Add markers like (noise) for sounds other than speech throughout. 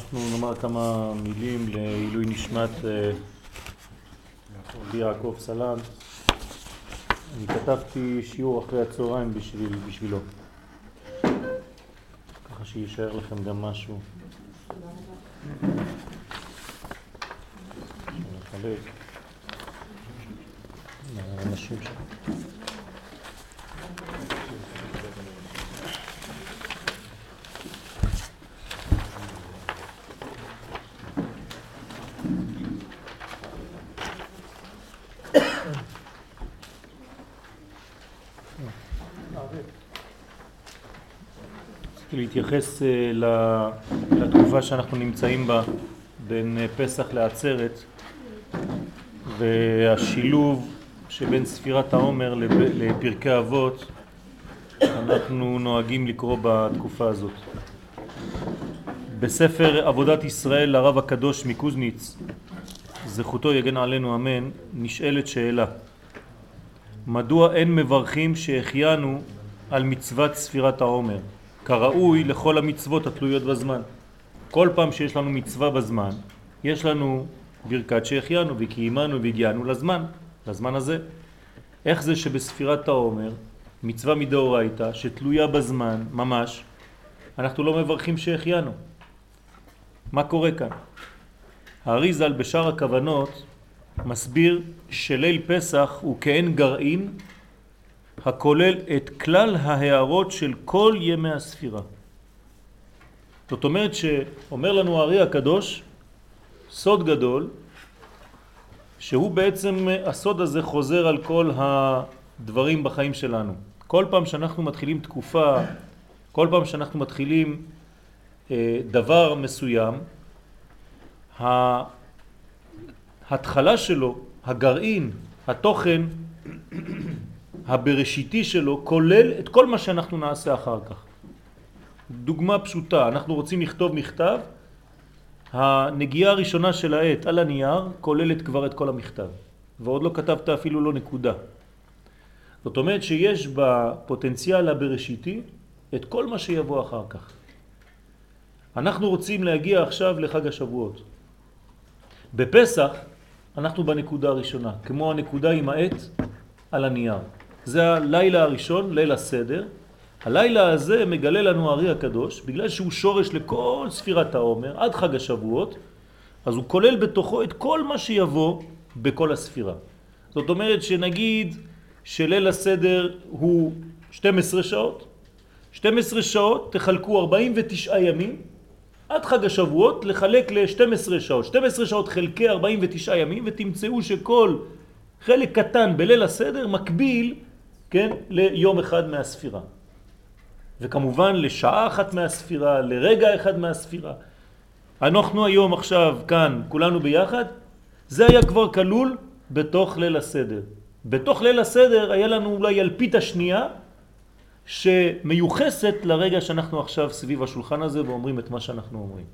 אנחנו נאמר כמה מילים לעילוי נשמת אה, יעקב סלנט. אני כתבתי שיעור אחרי הצהריים בשביל, בשבילו. ככה שישאר לכם גם משהו. נחלק לאנשים שם. להתייחס אה, לתקופה שאנחנו נמצאים בה בין אה, פסח לעצרת והשילוב שבין ספירת העומר לפרקי אבות אנחנו נוהגים לקרוא בתקופה הזאת. בספר עבודת ישראל לרב הקדוש מקוזניץ, זכותו יגן עלינו אמן, נשאלת שאלה מדוע אין מברכים שהחיינו על מצוות ספירת העומר? כראוי לכל המצוות התלויות בזמן. כל פעם שיש לנו מצווה בזמן, יש לנו ברכת שהחיינו וקיימנו והגיענו לזמן, לזמן הזה. איך זה שבספירת העומר, מצווה מדאורייתא שתלויה בזמן, ממש, אנחנו לא מברכים שהחיינו? מה קורה כאן? האריזל בשאר הכוונות מסביר שליל פסח הוא כאין גרעין הכולל את כלל ההערות של כל ימי הספירה. זאת אומרת שאומר לנו הארי הקדוש סוד גדול שהוא בעצם הסוד הזה חוזר על כל הדברים בחיים שלנו. כל פעם שאנחנו מתחילים תקופה, כל פעם שאנחנו מתחילים אה, דבר מסוים, ההתחלה שלו, הגרעין, התוכן הבראשיתי שלו כולל את כל מה שאנחנו נעשה אחר כך. דוגמה פשוטה, אנחנו רוצים לכתוב מכתב, הנגיעה הראשונה של העט על הנייר כוללת כבר את כל המכתב, ועוד לא כתבת אפילו לא נקודה. זאת אומרת שיש בפוטנציאל הבראשיתי את כל מה שיבוא אחר כך. אנחנו רוצים להגיע עכשיו לחג השבועות. בפסח אנחנו בנקודה הראשונה, כמו הנקודה עם העט על הנייר. זה הלילה הראשון, ליל הסדר. הלילה הזה מגלה לנו הארי הקדוש, בגלל שהוא שורש לכל ספירת העומר, עד חג השבועות, אז הוא כולל בתוכו את כל מה שיבוא בכל הספירה. זאת אומרת שנגיד שליל הסדר הוא 12 שעות, 12 שעות תחלקו 49 ימים, עד חג השבועות לחלק ל-12 שעות. 12 שעות חלקי 49 ימים ותמצאו שכל חלק קטן בליל הסדר מקביל כן, ליום אחד מהספירה. וכמובן לשעה אחת מהספירה, לרגע אחד מהספירה. אנחנו היום עכשיו כאן, כולנו ביחד, זה היה כבר כלול בתוך ליל הסדר. בתוך ליל הסדר היה לנו אולי אלפית השנייה שמיוחסת לרגע שאנחנו עכשיו סביב השולחן הזה ואומרים את מה שאנחנו אומרים.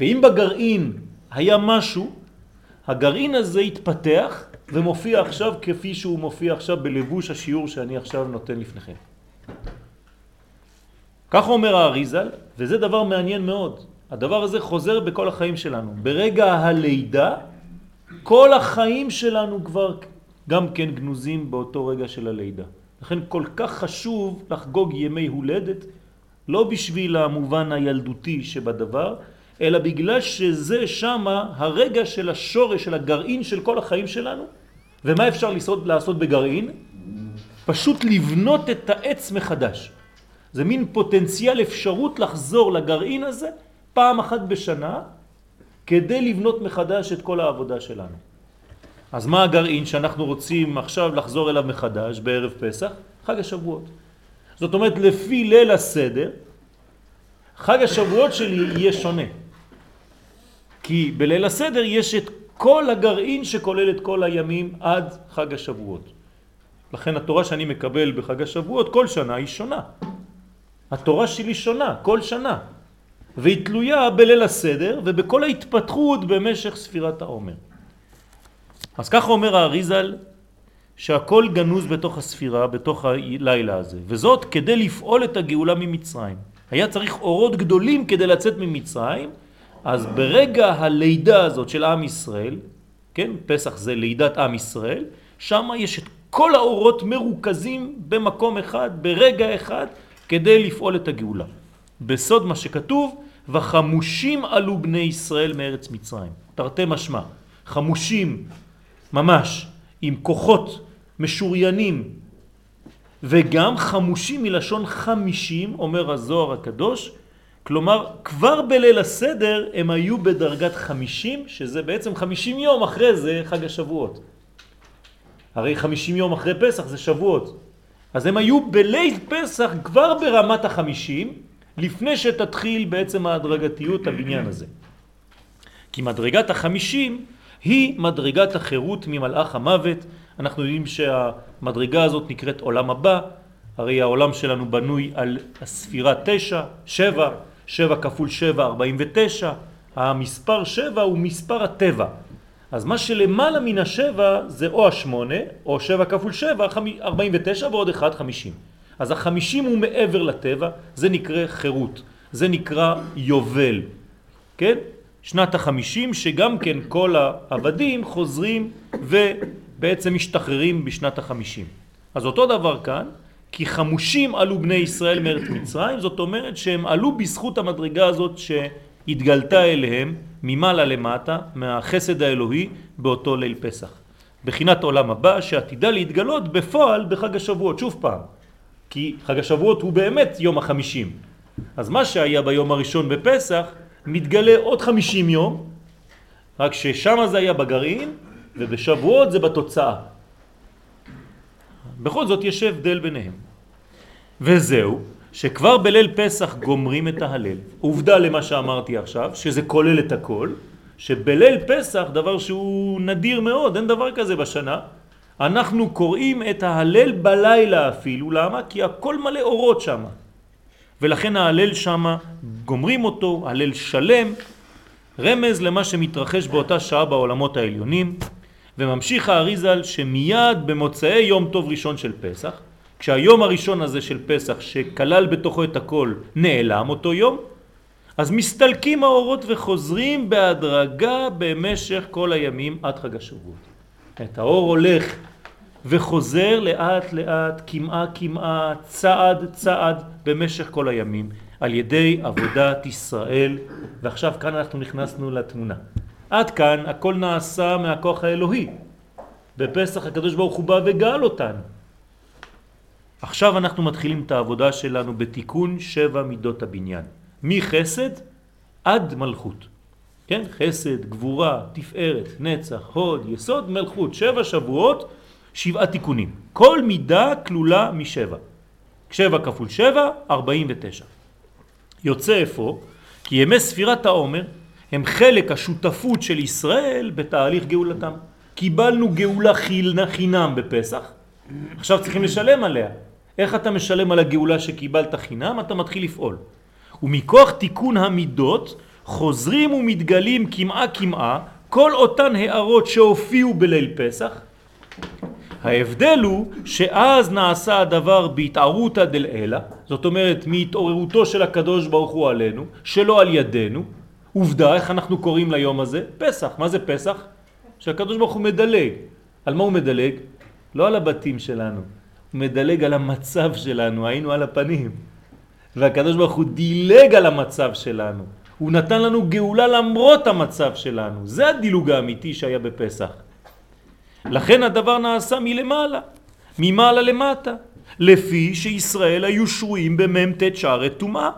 ואם בגרעין היה משהו, הגרעין הזה התפתח ומופיע עכשיו כפי שהוא מופיע עכשיו בלבוש השיעור שאני עכשיו נותן לפניכם. כך אומר האריזל, וזה דבר מעניין מאוד. הדבר הזה חוזר בכל החיים שלנו. ברגע הלידה, כל החיים שלנו כבר גם כן גנוזים באותו רגע של הלידה. לכן כל כך חשוב לחגוג ימי הולדת, לא בשביל המובן הילדותי שבדבר, אלא בגלל שזה שמה הרגע של השורש, של הגרעין של כל החיים שלנו, ומה אפשר לעשות, לעשות בגרעין? פשוט לבנות את העץ מחדש. זה מין פוטנציאל אפשרות לחזור לגרעין הזה פעם אחת בשנה כדי לבנות מחדש את כל העבודה שלנו. אז מה הגרעין שאנחנו רוצים עכשיו לחזור אליו מחדש בערב פסח? חג השבועות. זאת אומרת לפי ליל הסדר חג השבועות שלי יהיה שונה. כי בליל הסדר יש את כל הגרעין שכולל את כל הימים עד חג השבועות. לכן התורה שאני מקבל בחג השבועות כל שנה היא שונה. התורה שלי שונה כל שנה, והיא תלויה בליל הסדר ובכל ההתפתחות במשך ספירת העומר. אז ככה אומר האריזל שהכל גנוז בתוך הספירה, בתוך הלילה הזה, וזאת כדי לפעול את הגאולה ממצרים. היה צריך אורות גדולים כדי לצאת ממצרים, אז ברגע הלידה הזאת של עם ישראל, כן, פסח זה לידת עם ישראל, שם יש את כל האורות מרוכזים במקום אחד, ברגע אחד, כדי לפעול את הגאולה. בסוד מה שכתוב, וחמושים עלו בני ישראל מארץ מצרים. תרתי משמע, חמושים ממש, עם כוחות משוריינים, וגם חמושים מלשון חמישים, אומר הזוהר הקדוש, כלומר כבר בליל הסדר הם היו בדרגת חמישים, שזה בעצם חמישים יום אחרי זה חג השבועות. הרי חמישים יום אחרי פסח זה שבועות. אז הם היו בליל פסח כבר ברמת החמישים, לפני שתתחיל בעצם ההדרגתיות הבניין הזה. כי מדרגת החמישים היא מדרגת החירות ממלאך המוות. אנחנו יודעים שהמדרגה הזאת נקראת עולם הבא, הרי העולם שלנו בנוי על הספירה תשע, שבע, שבע כפול שבע, ארבעים ותשע, המספר שבע הוא מספר הטבע. אז מה שלמעלה מן השבע זה או השמונה, או שבע כפול שבע, ארבעים ותשע ועוד אחד חמישים. אז החמישים הוא מעבר לטבע, זה נקרא חירות, זה נקרא יובל, כן? שנת החמישים שגם כן כל העבדים חוזרים ובעצם משתחררים בשנת החמישים. אז אותו דבר כאן, כי חמושים עלו בני ישראל מארץ מצרים, זאת אומרת שהם עלו בזכות המדרגה הזאת שהתגלתה אליהם ממעלה למטה, מהחסד האלוהי באותו ליל פסח. בחינת עולם הבא שעתידה להתגלות בפועל בחג השבועות, שוב פעם, כי חג השבועות הוא באמת יום החמישים. אז מה שהיה ביום הראשון בפסח מתגלה עוד חמישים יום, רק ששם זה היה בגרעין ובשבועות זה בתוצאה. בכל זאת יש הבדל ביניהם. וזהו, שכבר בליל פסח גומרים את ההלל. עובדה למה שאמרתי עכשיו, שזה כולל את הכל, שבליל פסח, דבר שהוא נדיר מאוד, אין דבר כזה בשנה, אנחנו קוראים את ההלל בלילה אפילו, למה? כי הכל מלא אורות שם. ולכן ההלל שם, גומרים אותו, הלל שלם, רמז למה שמתרחש באותה שעה בעולמות העליונים, וממשיך האריזל שמיד במוצאי יום טוב ראשון של פסח, כשהיום הראשון הזה של פסח שכלל בתוכו את הכל נעלם אותו יום, אז מסתלקים האורות וחוזרים בהדרגה במשך כל הימים עד חג השבועות. את האור הולך וחוזר לאט לאט, כמעה כמעה, צעד צעד במשך כל הימים על ידי עבודת ישראל ועכשיו כאן אנחנו נכנסנו לתמונה. עד כאן הכל נעשה מהכוח האלוהי. בפסח הקדוש ברוך הוא בא וגאל אותנו. עכשיו אנחנו מתחילים את העבודה שלנו בתיקון שבע מידות הבניין. מחסד עד מלכות. כן? חסד, גבורה, תפארת, נצח, הוד, יסוד, מלכות. שבע שבועות, שבעה תיקונים. כל מידה כלולה משבע. שבע כפול שבע, ארבעים ותשע. יוצא איפה? כי ימי ספירת העומר הם חלק השותפות של ישראל בתהליך גאולתם. קיבלנו גאולה חינם בפסח, עכשיו צריכים לשלם עליה. איך אתה משלם על הגאולה שקיבלת חינם? אתה מתחיל לפעול. ומכוח תיקון המידות חוזרים ומתגלים כמעה כמעה כל אותן הערות שהופיעו בליל פסח. ההבדל הוא שאז נעשה הדבר בהתערותא דלעילא, זאת אומרת מהתעוררותו של הקדוש ברוך הוא עלינו, שלא על ידינו. עובדה, איך אנחנו קוראים ליום הזה? פסח. מה זה פסח? שהקדוש ברוך הוא מדלג. על מה הוא מדלג? לא על הבתים שלנו, מדלג על המצב שלנו, היינו על הפנים. והקדוש ברוך הוא דילג על המצב שלנו. הוא נתן לנו גאולה למרות המצב שלנו. זה הדילוג האמיתי שהיה בפסח. לכן הדבר נעשה מלמעלה, ממעלה למטה, לפי שישראל היו שרויים במ"ט שערי טומאה.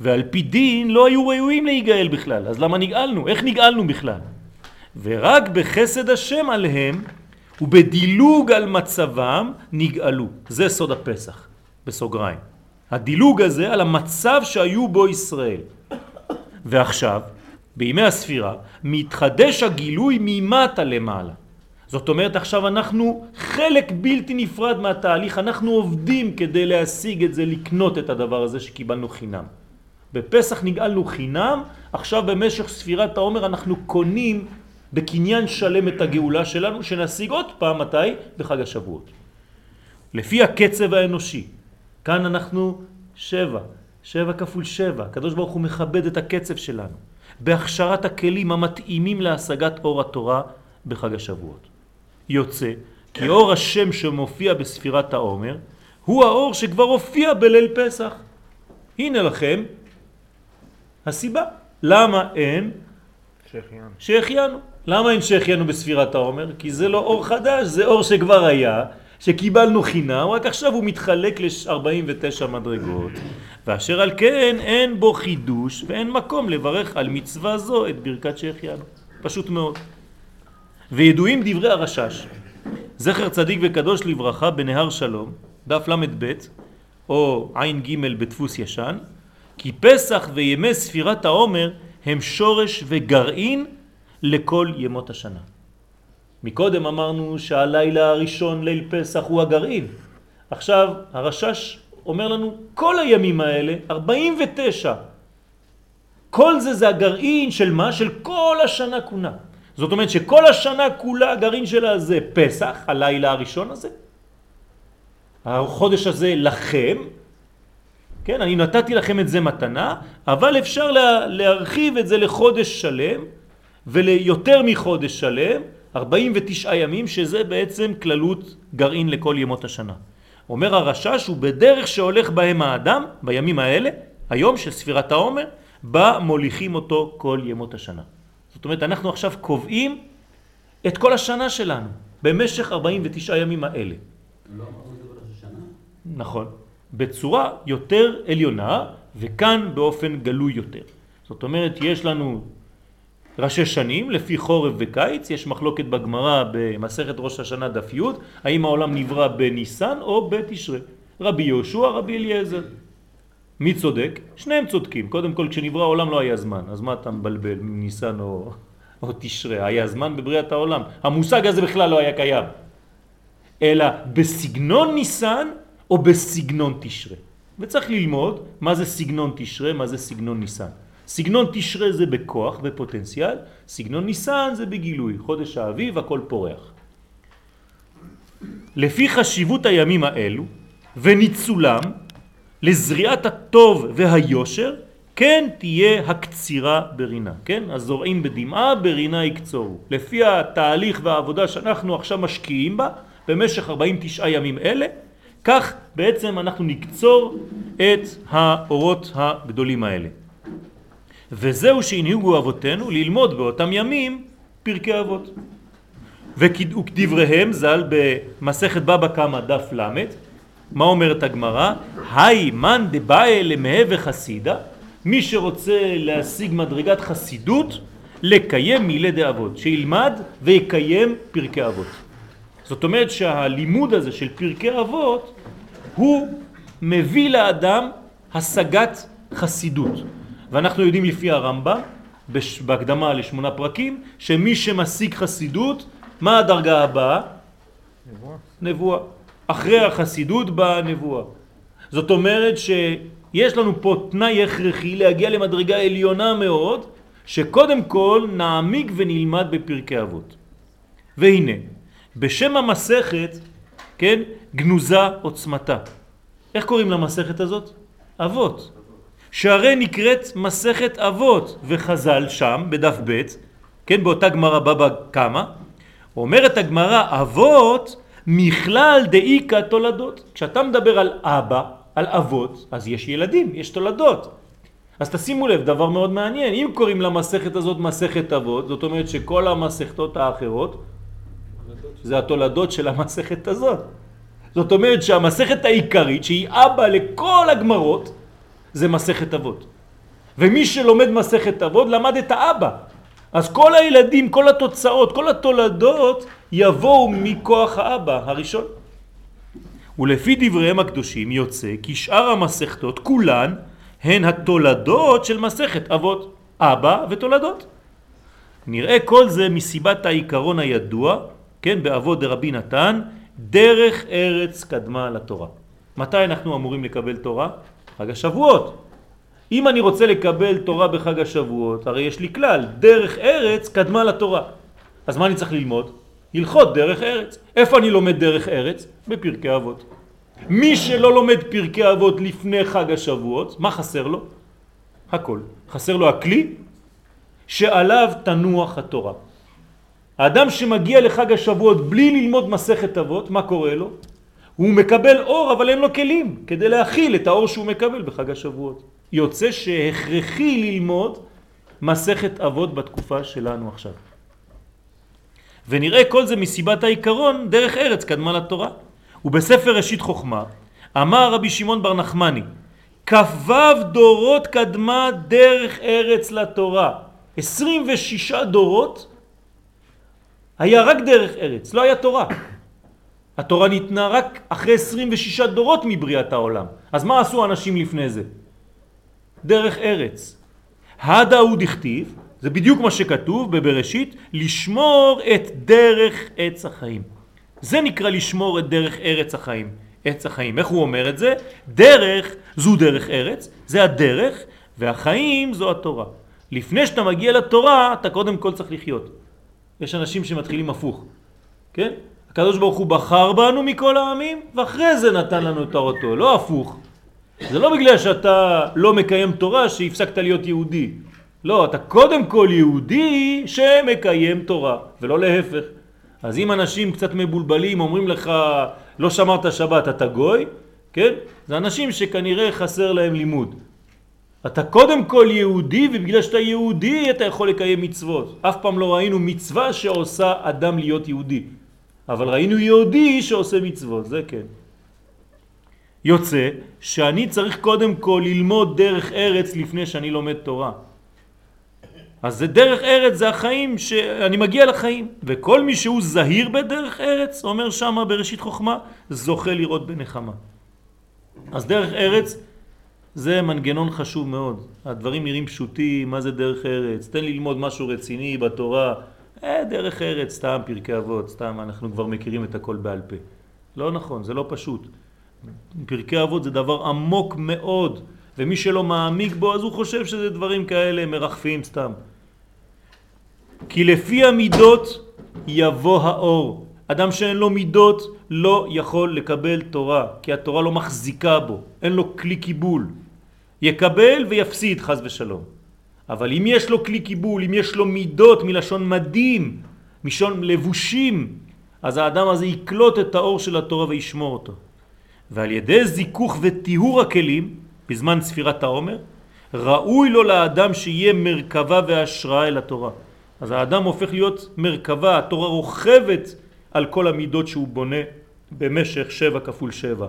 ועל פי דין לא היו ראויים להיגאל בכלל, אז למה נגאלנו? איך נגאלנו בכלל? ורק בחסד השם עליהם ובדילוג על מצבם נגאלו. זה סוד הפסח, בסוגריים. הדילוג הזה על המצב שהיו בו ישראל. ועכשיו, בימי הספירה, מתחדש הגילוי ממטה למעלה. זאת אומרת עכשיו אנחנו חלק בלתי נפרד מהתהליך, אנחנו עובדים כדי להשיג את זה, לקנות את הדבר הזה שקיבלנו חינם. בפסח נגאלנו חינם, עכשיו במשך ספירת העומר אנחנו קונים בקניין שלם את הגאולה שלנו, שנשיג עוד פעם מתי? בחג השבועות. לפי הקצב האנושי. כאן אנחנו שבע, שבע כפול שבע. הקדוש ברוך הוא מכבד את הקצב שלנו. בהכשרת הכלים המתאימים להשגת אור התורה בחג השבועות. יוצא כי אור השם שמופיע בספירת העומר הוא האור שכבר הופיע בליל פסח. הנה לכם הסיבה. למה אין שהחיינו. שהחיינו. למה אין שהחיינו בספירת העומר? כי זה לא אור חדש, זה אור שכבר היה, שקיבלנו חינם, רק עכשיו הוא מתחלק ל-49 מדרגות. ואשר על כן אין בו חידוש ואין מקום לברך על מצווה זו את ברכת שהחיינו. פשוט מאוד. וידועים דברי הרשש. זכר צדיק וקדוש לברכה בנהר שלום, דף ל"ב, או עין ג' בדפוס ישן, כי פסח וימי ספירת העומר הם שורש וגרעין לכל ימות השנה. מקודם אמרנו שהלילה הראשון, ליל פסח, הוא הגרעין. עכשיו הרשש אומר לנו כל הימים האלה, 49, כל זה זה הגרעין של מה? של כל השנה כולה. זאת אומרת שכל השנה כולה הגרעין שלה זה פסח, הלילה הראשון הזה, החודש הזה לכם, כן, אני נתתי לכם את זה מתנה, אבל אפשר לה, להרחיב את זה לחודש שלם וליותר מחודש שלם, 49 ימים, שזה בעצם כללות גרעין לכל ימות השנה. אומר הרשש, הוא בדרך שהולך בהם האדם, בימים האלה, היום של ספירת העומר, בה מוליכים אותו כל ימות השנה. זאת אומרת, אנחנו עכשיו קובעים את כל השנה שלנו במשך 49 ימים האלה. לא אמרנו את זה בראש השנה? נכון. בצורה יותר עליונה, וכאן באופן גלוי יותר. זאת אומרת, יש לנו ראשי שנים לפי חורף וקיץ, יש מחלוקת בגמרא במסכת ראש השנה דף י', האם העולם נברא בניסן או בתשרה. רבי יהושע, רבי אליעזר. מי צודק? שניהם צודקים. קודם כל, כשנברא העולם לא היה זמן, אז מה אתה מבלבל, ניסן או, או תשרה? היה זמן בבריאת העולם. המושג הזה בכלל לא היה קיים. אלא בסגנון ניסן או בסגנון תשרה. וצריך ללמוד מה זה סגנון תשרה, מה זה סגנון ניסן. סגנון תשרה זה בכוח ופוטנציאל, סגנון ניסן זה בגילוי, חודש האביב הכל פורח. לפי חשיבות הימים האלו וניצולם לזריעת הטוב והיושר, כן תהיה הקצירה ברינה, כן? הזורעים בדמעה ברינה יקצורו. לפי התהליך והעבודה שאנחנו עכשיו משקיעים בה במשך 49 ימים אלה, כך בעצם אנחנו נקצור את האורות הגדולים האלה. וזהו שהנהיגו אבותינו ללמוד באותם ימים פרקי אבות. וכדבריהם ז"ל במסכת בבא קמא דף ל', מה אומרת הגמרא? היי מן דבאי למהווה חסידה, מי שרוצה להשיג מדרגת חסידות, לקיים מילי דאבות, שילמד ויקיים פרקי אבות. זאת אומרת שהלימוד הזה של פרקי אבות הוא מביא לאדם השגת חסידות. ואנחנו יודעים לפי הרמב"ם, בהקדמה לשמונה פרקים, שמי שמשיג חסידות, מה הדרגה הבאה? נבואה. נבואה. אחרי החסידות באה הנבואה. זאת אומרת שיש לנו פה תנאי הכרחי להגיע למדרגה עליונה מאוד, שקודם כל נעמיק ונלמד בפרקי אבות. והנה, בשם המסכת, כן, גנוזה עוצמתה. איך קוראים למסכת הזאת? אבות. שהרי נקראת מסכת אבות, וחז"ל שם, בדף ב', כן, באותה גמרא בבא קמא, אומרת הגמרא, אבות מכלל דאיקה תולדות. כשאתה מדבר על אבא, על אבות, אז יש ילדים, יש תולדות. אז תשימו לב, דבר מאוד מעניין, אם קוראים למסכת הזאת מסכת אבות, זאת אומרת שכל המסכתות האחרות זה התולדות של המסכת הזאת. זאת אומרת שהמסכת העיקרית, שהיא אבא לכל הגמרות, זה מסכת אבות. ומי שלומד מסכת אבות למד את האבא. אז כל הילדים, כל התוצאות, כל התולדות יבואו מכוח האבא הראשון. ולפי דבריהם הקדושים יוצא כי שאר המסכתות כולן הן התולדות של מסכת אבות, אבא ותולדות. נראה כל זה מסיבת העיקרון הידוע, כן, באבות דרבי נתן, דרך ארץ קדמה לתורה. מתי אנחנו אמורים לקבל תורה? חג השבועות. אם אני רוצה לקבל תורה בחג השבועות, הרי יש לי כלל, דרך ארץ קדמה לתורה. אז מה אני צריך ללמוד? הלכות דרך ארץ. איפה אני לומד דרך ארץ? בפרקי אבות. מי שלא לומד פרקי אבות לפני חג השבועות, מה חסר לו? הכל. חסר לו הכלי שעליו תנוח התורה. האדם שמגיע לחג השבועות בלי ללמוד מסכת אבות, מה קורה לו? הוא מקבל אור אבל אין לו כלים כדי להכיל את האור שהוא מקבל בחג השבועות. יוצא שהכרחי ללמוד מסכת אבות בתקופה שלנו עכשיו. ונראה כל זה מסיבת העיקרון דרך ארץ קדמה לתורה. ובספר ראשית חוכמה אמר רבי שמעון בר נחמני כ"ו דורות קדמה דרך ארץ לתורה 26 דורות היה רק דרך ארץ, לא היה תורה. התורה ניתנה רק אחרי 26 דורות מבריאת העולם. אז מה עשו אנשים לפני זה? דרך ארץ. הדה הוא דכתיב, זה בדיוק מה שכתוב בבראשית, לשמור את דרך עץ החיים. זה נקרא לשמור את דרך ארץ החיים. עץ החיים. איך הוא אומר את זה? דרך זו דרך ארץ, זה הדרך, והחיים זו התורה. לפני שאתה מגיע לתורה, אתה קודם כל צריך לחיות. יש אנשים שמתחילים הפוך, כן? הקדוש ברוך הוא בחר בנו מכל העמים, ואחרי זה נתן לנו את תורתו, לא הפוך. זה לא בגלל שאתה לא מקיים תורה שהפסקת להיות יהודי. לא, אתה קודם כל יהודי שמקיים תורה, ולא להפך. אז אם אנשים קצת מבולבלים אומרים לך לא שמרת שבת אתה גוי, כן? זה אנשים שכנראה חסר להם לימוד. אתה קודם כל יהודי ובגלל שאתה יהודי אתה יכול לקיים מצוות. אף פעם לא ראינו מצווה שעושה אדם להיות יהודי. אבל ראינו יהודי שעושה מצוות, זה כן. יוצא שאני צריך קודם כל ללמוד דרך ארץ לפני שאני לומד תורה. אז זה דרך ארץ, זה החיים, שאני מגיע לחיים. וכל מי שהוא זהיר בדרך ארץ, אומר שמה בראשית חוכמה, זוכה לראות בנחמה. אז דרך ארץ זה מנגנון חשוב מאוד. הדברים נראים פשוטים, מה זה דרך ארץ? תן ללמוד משהו רציני בתורה. אה, דרך ארץ, סתם פרקי אבות, סתם אנחנו כבר מכירים את הכל בעל פה. לא נכון, זה לא פשוט. פרקי אבות זה דבר עמוק מאוד. ומי שלא מעמיק בו אז הוא חושב שזה דברים כאלה מרחפים סתם. כי לפי המידות יבוא האור. אדם שאין לו מידות לא יכול לקבל תורה, כי התורה לא מחזיקה בו, אין לו כלי קיבול. יקבל ויפסיד חז ושלום. אבל אם יש לו כלי קיבול, אם יש לו מידות מלשון מדים, מלשון לבושים, אז האדם הזה יקלוט את האור של התורה וישמור אותו. ועל ידי זיכוך וטיהור הכלים, בזמן ספירת העומר, ראוי לו לאדם שיהיה מרכבה והשראה אל התורה. אז האדם הופך להיות מרכבה, התורה רוכבת על כל המידות שהוא בונה במשך שבע כפול שבע,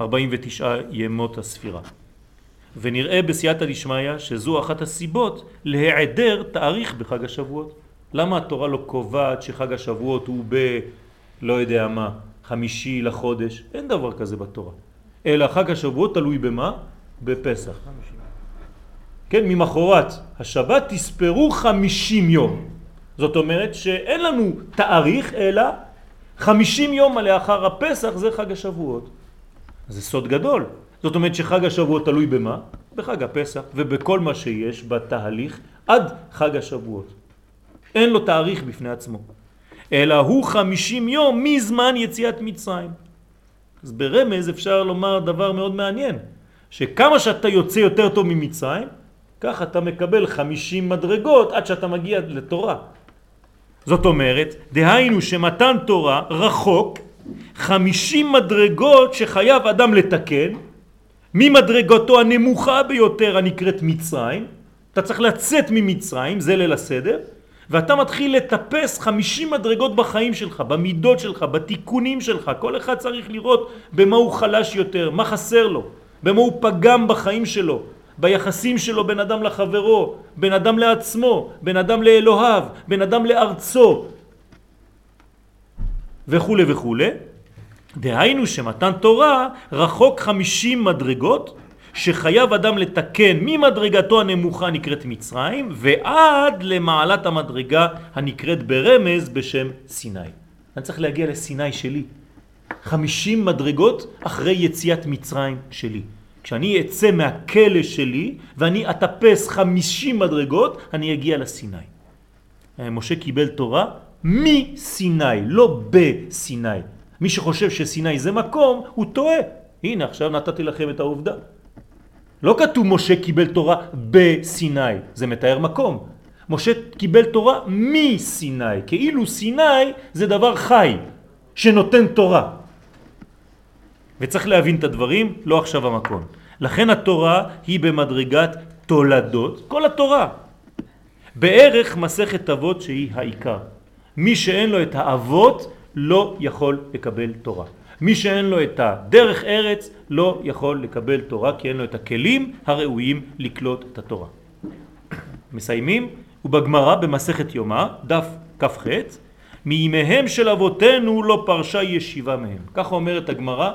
49 ימות הספירה. ונראה בסייעתא דשמיא שזו אחת הסיבות להיעדר תאריך בחג השבועות. למה התורה לא קובעת שחג השבועות הוא ב... לא יודע מה, חמישי לחודש? אין דבר כזה בתורה. אלא חג השבועות תלוי במה? בפסח. כן, ממחורת השבת תספרו חמישים יום. זאת אומרת שאין לנו תאריך אלא חמישים יום לאחר הפסח זה חג השבועות. זה סוד גדול. זאת אומרת שחג השבועות תלוי במה? בחג הפסח ובכל מה שיש בתהליך עד חג השבועות. אין לו תאריך בפני עצמו. אלא הוא חמישים יום מזמן יציאת מצרים. אז ברמז אפשר לומר דבר מאוד מעניין. שכמה שאתה יוצא יותר טוב ממצרים, כך אתה מקבל 50 מדרגות עד שאתה מגיע לתורה. זאת אומרת, דהיינו שמתן תורה רחוק 50 מדרגות שחייב אדם לתקן ממדרגתו הנמוכה ביותר הנקראת מצרים, אתה צריך לצאת ממצרים, זה ליל הסדר, ואתה מתחיל לטפס 50 מדרגות בחיים שלך, במידות שלך, בתיקונים שלך, כל אחד צריך לראות במה הוא חלש יותר, מה חסר לו. במה הוא פגם בחיים שלו, ביחסים שלו בין אדם לחברו, בין אדם לעצמו, בין אדם לאלוהיו, בין אדם לארצו וכו' וכו'. דהיינו שמתן תורה רחוק חמישים מדרגות שחייב אדם לתקן ממדרגתו הנמוכה נקראת מצרים ועד למעלת המדרגה הנקראת ברמז בשם סיני. אני צריך להגיע לסיני שלי. חמישים מדרגות אחרי יציאת מצרים שלי. כשאני אצא מהכלא שלי ואני אטפס חמישים מדרגות, אני אגיע לסיני. אה, משה קיבל תורה מסיני, לא בסיני. מי שחושב שסיני זה מקום, הוא טועה. הנה עכשיו נתתי לכם את העובדה. לא כתוב משה קיבל תורה בסיני, זה מתאר מקום. משה קיבל תורה מסיני, כאילו סיני זה דבר חי, שנותן תורה. וצריך להבין את הדברים, לא עכשיו המקום. לכן התורה היא במדרגת תולדות, כל התורה. בערך מסכת אבות שהיא העיקר. מי שאין לו את האבות לא יכול לקבל תורה. מי שאין לו את הדרך ארץ לא יכול לקבל תורה כי אין לו את הכלים הראויים לקלוט את התורה. מסיימים? ובגמרא במסכת יומא, דף כ"ח, מימיהם של אבותינו לא פרשה ישיבה מהם. ככה אומרת הגמרא,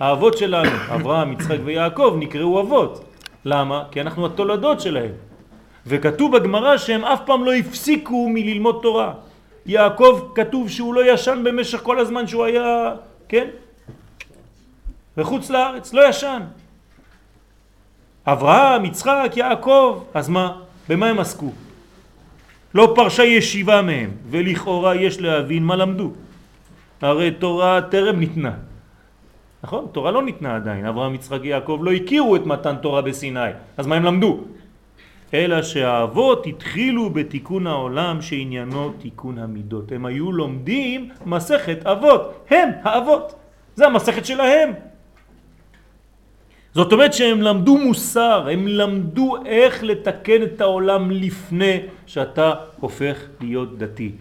האבות שלנו, (coughs) אברהם, יצחק ויעקב, נקראו אבות. למה? כי אנחנו התולדות שלהם. וכתוב בגמרא שהם אף פעם לא הפסיקו מללמוד תורה. יעקב כתוב שהוא לא ישן במשך כל הזמן שהוא היה, כן? בחוץ לארץ, לא ישן. אברהם, יצחק, יעקב, אז מה? במה הם עסקו? לא פרשה ישיבה מהם, ולכאורה יש להבין מה למדו. הרי תורה טרם ניתנה. נכון? תורה לא ניתנה עדיין. אברהם, יצחק, יעקב לא הכירו את מתן תורה בסיני. אז מה הם למדו? אלא שהאבות התחילו בתיקון העולם שעניינו תיקון המידות. הם היו לומדים מסכת אבות. הם האבות. זה המסכת שלהם. זאת אומרת שהם למדו מוסר, הם למדו איך לתקן את העולם לפני שאתה הופך להיות דתי.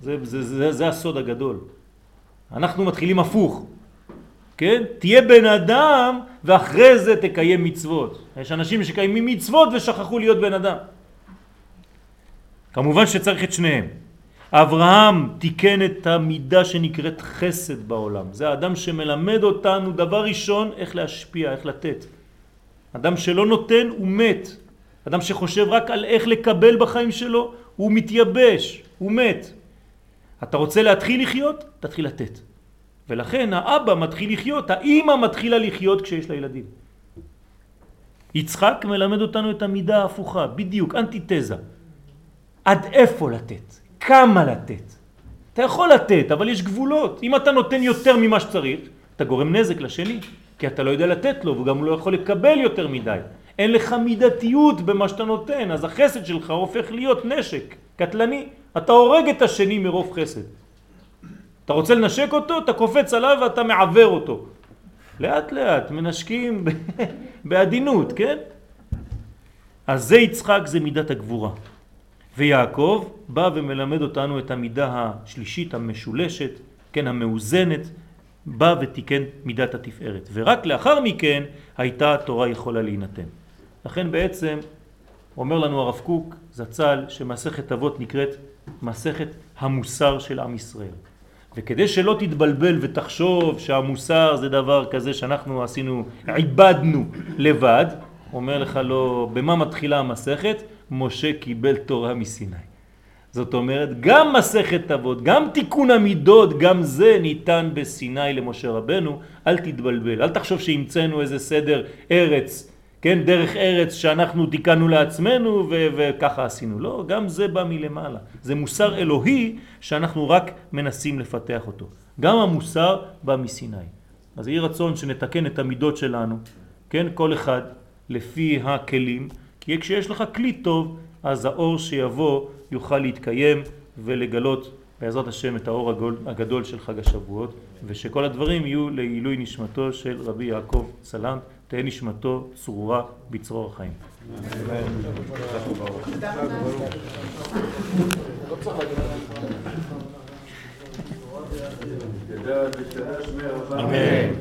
זה, זה, זה, זה הסוד הגדול. אנחנו מתחילים הפוך. כן? תהיה בן אדם ואחרי זה תקיים מצוות. יש אנשים שקיימים מצוות ושכחו להיות בן אדם. כמובן שצריך את שניהם. אברהם תיקן את המידה שנקראת חסד בעולם. זה האדם שמלמד אותנו דבר ראשון איך להשפיע, איך לתת. אדם שלא נותן הוא מת. אדם שחושב רק על איך לקבל בחיים שלו הוא מתייבש, הוא מת. אתה רוצה להתחיל לחיות? תתחיל לתת. ולכן האבא מתחיל לחיות, האימא מתחילה לחיות כשיש לה ילדים. יצחק מלמד אותנו את המידה ההפוכה, בדיוק, אנטיתזה. עד איפה לתת? כמה לתת? אתה יכול לתת, אבל יש גבולות. אם אתה נותן יותר ממה שצריך, אתה גורם נזק לשני, כי אתה לא יודע לתת לו, וגם הוא לא יכול לקבל יותר מדי. אין לך מידתיות במה שאתה נותן, אז החסד שלך הופך להיות נשק קטלני. אתה הורג את השני מרוב חסד. אתה רוצה לנשק אותו, אתה קופץ עליו ואתה מעבר אותו. לאט לאט, מנשקים (laughs) בעדינות, כן? אז זה יצחק, זה מידת הגבורה. ויעקב בא ומלמד אותנו את המידה השלישית, המשולשת, כן, המאוזנת, בא ותיקן מידת התפארת. ורק לאחר מכן הייתה התורה יכולה להינתן. לכן בעצם אומר לנו הרב קוק זצ"ל שמסכת אבות נקראת מסכת המוסר של עם ישראל. וכדי שלא תתבלבל ותחשוב שהמוסר זה דבר כזה שאנחנו עשינו, עיבדנו לבד, אומר לך לא, במה מתחילה המסכת? משה קיבל תורה מסיני. זאת אומרת, גם מסכת אבות, גם תיקון המידות, גם זה ניתן בסיני למשה רבנו. אל תתבלבל, אל תחשוב שהמצאנו איזה סדר ארץ, כן, דרך ארץ שאנחנו תיקנו לעצמנו ו- וככה עשינו. לא, גם זה בא מלמעלה. זה מוסר אלוהי שאנחנו רק מנסים לפתח אותו. גם המוסר בא מסיני. אז יהי רצון שנתקן את המידות שלנו, כן, כל אחד לפי הכלים, כי כשיש לך כלי טוב, אז האור שיבוא יוכל להתקיים ולגלות בעזרת השם את האור הגדול של חג השבועות, ושכל הדברים יהיו לעילוי נשמתו של רבי יעקב סלם, תהא נשמתו צרורה בצרור החיים. אמן.